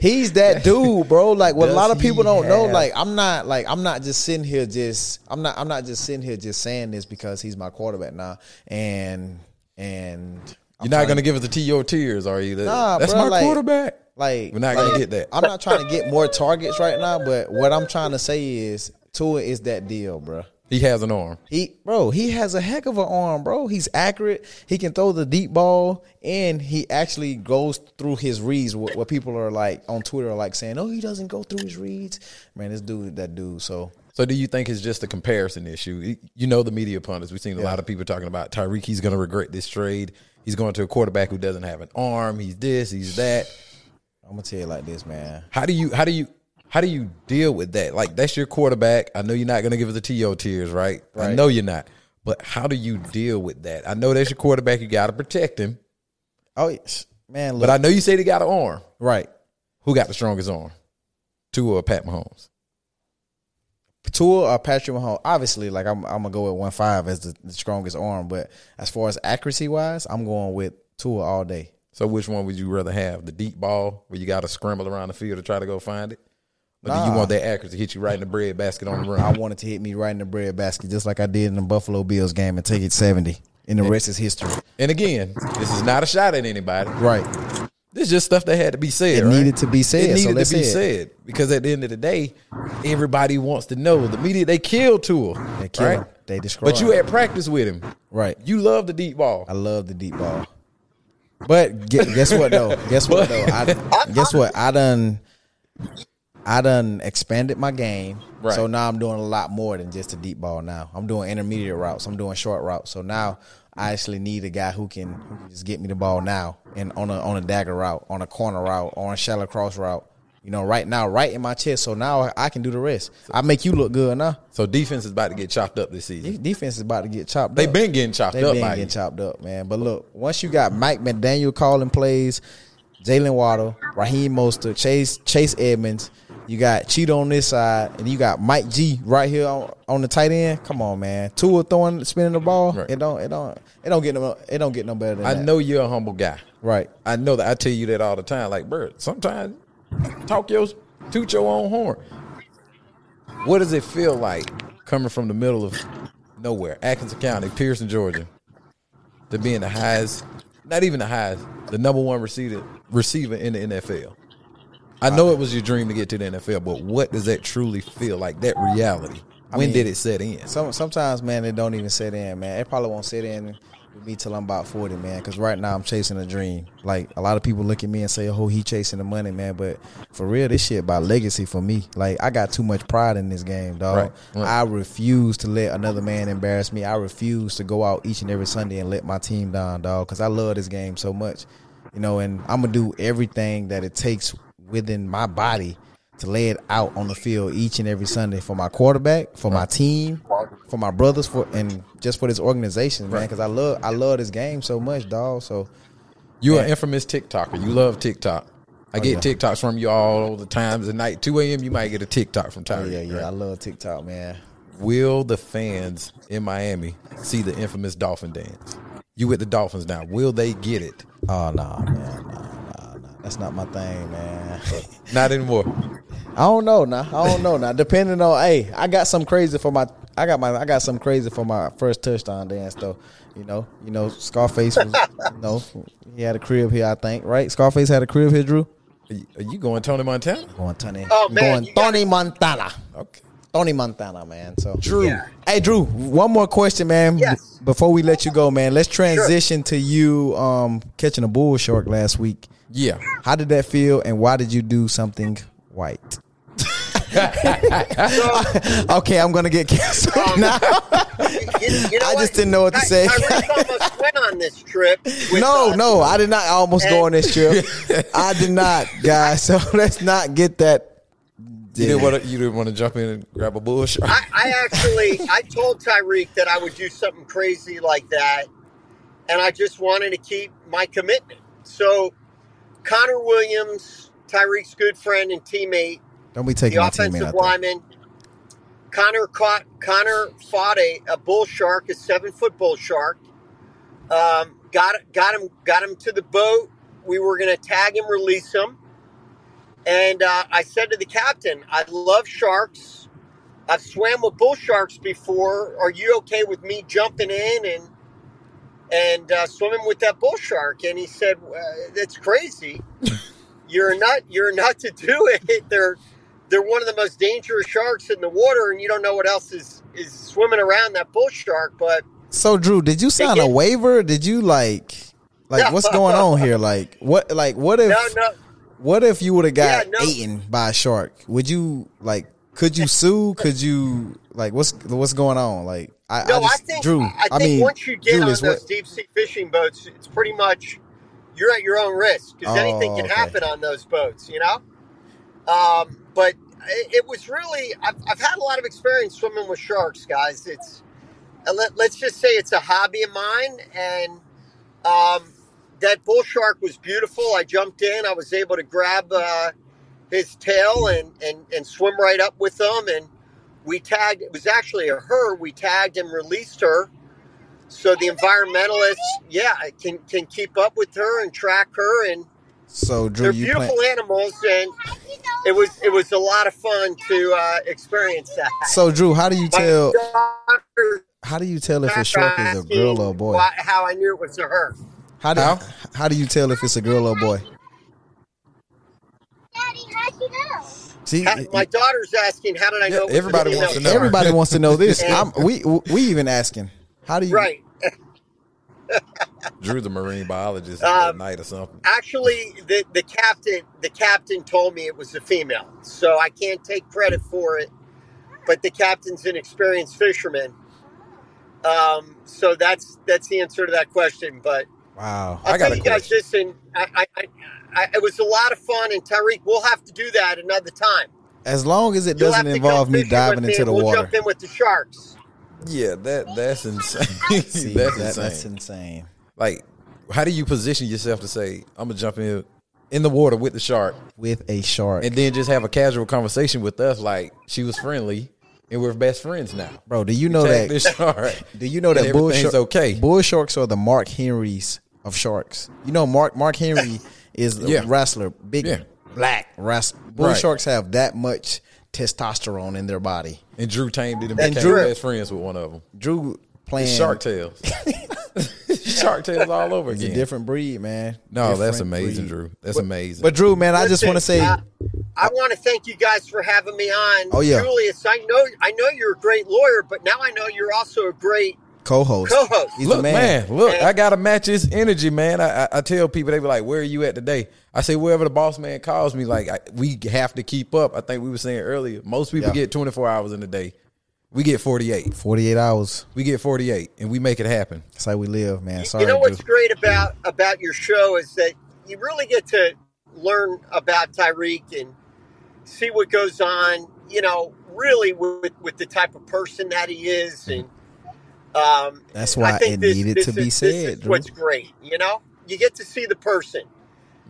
he's that dude, bro. Like what a lot of people don't know. Like I'm not like I'm not just sitting here just I'm not I'm not just sitting here just saying this because he's my quarterback now. And and I'm You're not going to give us the TO tears, are you? That- Nah, That's bro, my like- quarterback. Like We're not gonna get that. I'm not trying to get more targets right now, but what I'm trying to say is Tua is that deal, bro. He has an arm. He, bro, he has a heck of an arm, bro. He's accurate. He can throw the deep ball, and he actually goes through his reads. What, what people are like on Twitter are like saying, "Oh, he doesn't go through his reads." Man, this dude, that dude. So So do you think it's just a comparison issue? You know the media pundits. We've seen a lot of people talking about Tyreek. He's going to regret this trade. He's going to a quarterback who doesn't have an arm. He's this. He's that. I'm gonna tell you like this, man. How do you? How do you? How do you deal with that? Like that's your quarterback. I know you're not going to give us the TO tears, right? I know you're not. But how do you deal with that? I know that's your quarterback. You got to protect him. Oh, yes. man, look, But I know you said he got an arm. right. Who got the strongest arm? Tua or Pat Mahomes? Tua or Patrick Mahomes. Obviously, like I'm, I'm gonna go with one five as the, the strongest arm, but as far as accuracy wise, I'm going with Tua all day. So which one would you rather have? The deep ball where you got to scramble around the field to try to go find it? Or do you want that accuracy to hit you right in the bread basket on the run? I wanted to hit me right in the bread basket, just like I did in the Buffalo Bills game, and take it seventy. And the rest is history. And again, this is not a shot at anybody. Right. This is just stuff that had to be said. It right? needed to be said. It needed let's to be said because at the end of the day, everybody wants to know. The media they killed Tua, They kill right? him. They destroy. But you had practice with him. right. You love the deep ball. I love the deep ball. But guess what though? Guess what though? I, guess what? I done I done expanded my game. Right. So now I'm doing a lot more than just a deep ball now. I'm doing intermediate routes. I'm doing short routes. So now I actually need a guy who can, who can just get me the ball now and on a on a dagger route, on a corner route, on a shallow cross route. You know, right now, right in my chest. So now I can do the rest. I make you look good now. So defense is about to get chopped up this season. De- Defense is about to get chopped They've up. been getting chopped They up been getting you. chopped up, man. But look, once you got Mike McDaniel calling plays, Jalen Waddle, Raheem Mostert, Chase Chase Edmonds, you got Cheetah on this side, and you got Mike G right here on, on the tight end. Come on, man. Tua throwing, spinning the ball. Right. It don't, it don't, it don't get no, it don't get no better than I that. know you're a humble guy. right? I know that. I tell you that all the time. Like, Bert, sometimes talk your, toot your own horn. What does it feel like coming from the middle of nowhere, Atkinson County, Pearson, Georgia, to being the highest, not even the highest, the number one receiver receiver in the NFL. I know it was your dream to get to the NFL, but what does that truly feel like? That reality. When mean, did it set in? Some sometimes, man, it don't even set in, man. It probably won't set in with me till I'm about forty, man. Because right now I'm chasing a dream. Like a lot of people look at me and say, "Oh, he chasing the money, man." But for real, this shit about legacy for me. Like I got too much pride in this game, dog. Right, right. I refuse to let another man embarrass me. I refuse to go out each and every Sunday and let my team down, dog. Because I love this game so much, you know. And I'm gonna do everything that it takes within my body to lay it out on the field each and every Sunday for my quarterback, for my team, for my brothers, for and just for this organization, man. Because I love I love this game so much, dog. So You're an infamous TikToker. You love TikTok. I oh, get yeah. TikToks from you all the times at night. 2 a.m. You might get a TikTok from oh, Tyreek. yeah, yeah, right? I love TikTok, man. Will the fans in Miami see the infamous Dolphin dance? You with the Dolphins now. Will they get it? Oh no, man, nah, nah, nah. That's not my thing, man. Not anymore. I don't know now. I don't know now. Depending on, hey, I got some crazy for my. I got my. I got some crazy for my first touchdown dance though. You know, you know, Scarface was. you know, he had a crib here. I think right. Scarface had a crib here, Drew. Are you, are you going Tony Montana? Going Tony. Oh, man, going you gotta- Tony Montana. Okay. Tony Montana, man. So Drew. Yeah. Hey Drew, one more question, man. Yes. B- before we let you go, man, let's transition to you um, catching a bull shark last week. Yeah. How did that feel, and why did you do something white? okay, I'm gonna get canceled now. You, you know I what? just didn't know what to Ty- say. Tyreek almost went on this trip. no, us. no, I did not almost go on this trip. I did not, guys. So let's not get that. You didn't want to. You didn't want to jump in and grab a bull shark. I, I actually I told Tyreek that I would do something crazy like that, and I just wanted to keep my commitment. So, Connor Williams, Tyreek's good friend and teammate, Don't be taking the offensive lineman. Connor caught Connor fought a, a bull shark, a seven foot bull shark. Um, got got him got him to the boat. We were going to tag him, release him, and uh, I said to the captain, "I love sharks. I've swam with bull sharks before. Are you okay with me jumping in and and uh, swimming with that bull shark?" And he said, "That's crazy. you're not. You're a nut to do it. They're they're one of the most dangerous sharks in the water, and you don't know what else is is swimming around that bull shark. But So Drew, did you sign a waiver? Did you like like what's going on here? Like what like what if no, no, what if you would have got Yeah, no. eaten by a shark? Would you like could you sue? Could you like what's what's going on? Like I, no. I I, just think Drew, I think mean once you get Julius, on those what, deep sea fishing boats, it's pretty much you're at your own risk because Oh, anything can okay. happen on those boats. You know. Um, but it, it was really I've, I've had a lot of experience swimming with sharks, guys. It's uh, let, let's just say it's a hobby of mine, and um, that bull shark was beautiful. I jumped in. I was able to grab uh, his tail and, and, and swim right up with him. And we tagged, it was actually a her. We tagged and released her. So the environmentalists, yeah, can, can keep up with her and track her. And so Drew, they're you beautiful plan, animals. And it was, it was a lot of fun to uh, experience that. so Drew, how do you tell how do you tell if a shark is a girl or a boy? how I knew it was a her. How do How? how do you tell if it's a girl or a boy? Daddy, how'd you know? See, How- my daughter's asking, how did I Yeah, know? it everybody wants female? to know. everybody wants to know this. I'm, we we even asking. How do you Right. Drew, the marine biologist Um, at night or something. Actually, the, the captain the captain told me it was a female, so I can't take credit for it. But the captain's an experienced fisherman, um, so that's that's the answer to that question. But Wow. I'll I got tell you guys this, and I, I, I, it was a lot of fun. And Tyreek, we'll have to do that another time. As long as it You'll doesn't involve me diving into and the we'll water. jump in with the sharks. Yeah, that that's insane. See, that's that- insane. That's insane. like, how do you position yourself to say, "I'm gonna jump in in the water with the shark," With a shark. and then just have a casual conversation with us, like she was friendly, and we're best friends now. Bro, do you know Tag that? Do you know that bull everything's shark, okay? Bull sharks are the Mark Henrys of sharks. You know, Mark Mark Henry is a Yeah. wrestler, big Yeah. black wrestler. Bull Right. sharks have that much testosterone in their body. And Drew tamed it and That's became true. best friends with one of them. Drew playing Shark Tales. Shark Tales all over He's a again. different breed, man. No, that's amazing, breed. Drew. That's But- amazing. But Drew, man, I just want to say, uh, I want to thank you guys for having me on. Oh, yeah. Julius, I know I know you're a great lawyer, but now I know you're also a great co-host. co-host. He's the look, man. man. look, I gotta match his energy, man. I, I, I tell people they be like, "Where are you at today?" I say, "Wherever the boss man calls me." Like, I, we have to keep up. I think we were saying earlier, most people Yeah. get twenty four hours in a day. We get forty eight. Forty-eight hours. We get forty eight, and we make it happen. That's how we live, man. Sorry, you know what's Drew. great about about your show is that you really get to learn about Tyreek and see what goes on. You know, really with with the type of person that he is, mm-hmm. and um, That's why it this- needed this to is- be said, what's great. You know, you get to see the person,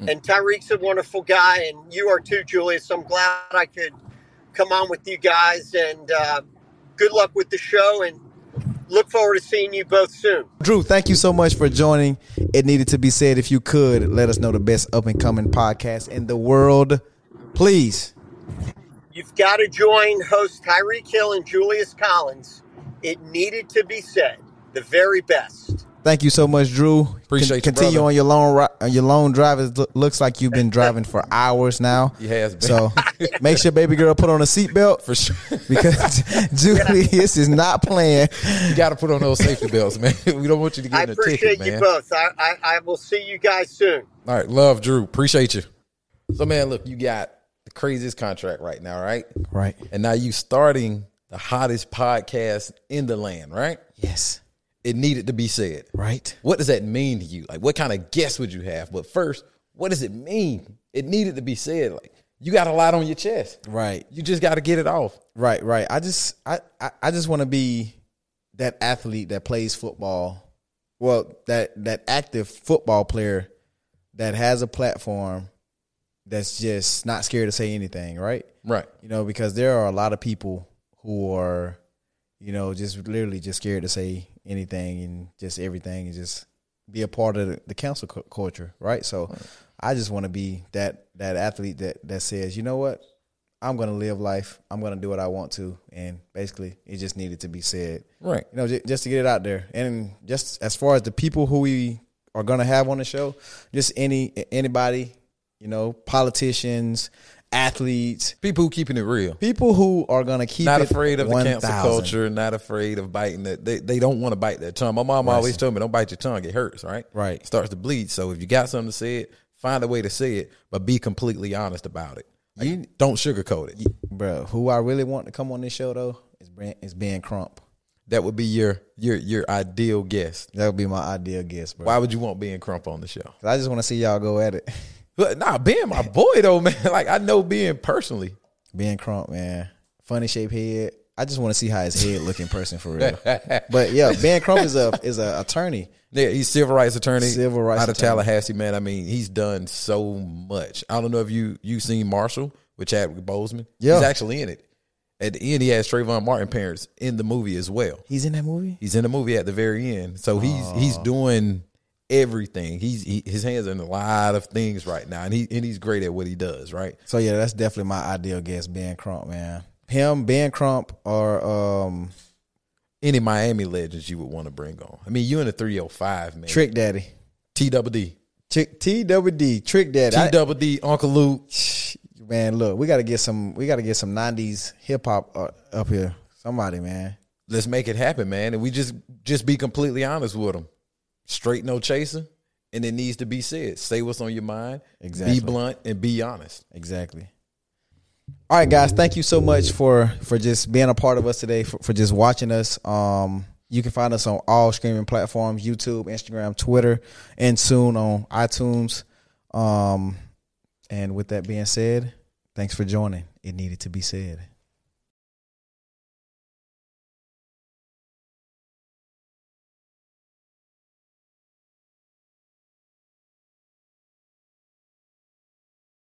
and Tyreek's a wonderful guy, and you are too, Julius. So I'm glad I could come on with you guys, and uh, good luck with the show, and look forward to seeing you both soon. Drew, thank you so much for joining. It needed to be said. If you could let us know the best up and coming podcast in the world, please. You've got to join host Tyreek Hill and Julius Collins. It needed to be said. The very best. Thank you so much, Drew. Appreciate you, Continue brother. on your long ri- on your long drive. It lo- looks like you've been driving for hours now. He has been. So make sure baby girl put on a seatbelt For sure, because Julius is not playing. you got to put on those safety belts, man. we don't want you to get I in a appreciate you man. both. I, I, I will see you guys soon. All right, love Drew. Appreciate you. So, man, look, you got the craziest contract right now, right? Right. And now you starting the hottest podcast in the land, right? Yes. It needed to be said. Right. What does that mean to you? Like, what kind of guests would you have? But first, what does it mean? It needed to be said. Like, you got a lot on your chest. Right. You just got to get it off. Right, right. I just I I, I just want to be that athlete that plays football. Well, that that active football player that has a platform that's just not scared to say anything, right? Right. You know, because there are a lot of people who are, you know, just literally just scared to say anything and just everything and just be a part of the, the cancel cu- culture, right? So, I just want to be that that athlete that that says, you know what, I'm gonna live life. I'm gonna do what I want to, and basically, it just needed to be said. Right. You know, ju- just to get it out there, and just as far as the people who we are gonna have on the show, just any anybody, you know, politicians, athletes, People who keeping it real. people who are gonna keep not it afraid of the 1,000. cancel culture, not afraid of biting it. They they don't want to bite their tongue. My mom always told me, don't bite your tongue, it hurts, right? Right. It starts to bleed. So if you got something to say it, find a way to say it, but be completely honest about it. Like, You- don't sugarcoat it. bro. Who I really want to come on this show though is Brand, is Ben Crump. That would be your your your ideal guest. That would be my ideal guest, bro. Why would you want Ben Crump on the show? I just want to see y'all go at it. But nah, Ben, my boy though, man. Like I know Ben personally. Ben Crump, man, funny shaped head. I just want to see how his head look in person for real. but yeah, Ben Crump is a is a attorney. Yeah, he's civil rights attorney. Civil rights out of attorney. Tallahassee, man. I mean, he's done so much. I don't know if you you seen Marshall with Chadwick Boseman. Yeah. he's actually in it. At the end, he has Trayvon Martin parents in the movie as well. He's in that movie. He's in the movie at the very end, so he's he's oh. doing everything. He's he, his hands are in a lot of things right now, and he and he's great at what he does. Right? So yeah, that's definitely my ideal guest, Ben Crump, man. Him, Ben Crump, or um, Any Miami legends you would want to bring on? I mean, you in the three hundred five, man. Trick Daddy, T double D, Trick T W D, Trick Daddy. T double D, Uncle Luke. man, look, we got to get some. We got to get some '90s hip hop uh, up here. Somebody, man. let's make it happen, man. And we just just be completely honest with them. Straight no chaser, and it needs to be said. Say what's on your mind. Exactly. Be blunt and be honest. Exactly. All right, guys. Thank you so much for for just being a part of us today. For, for just watching us. Um, you can find us on all streaming platforms: YouTube, Instagram, Twitter, and soon on iTunes. Um, and with that being said, thanks for joining. It needed to be said.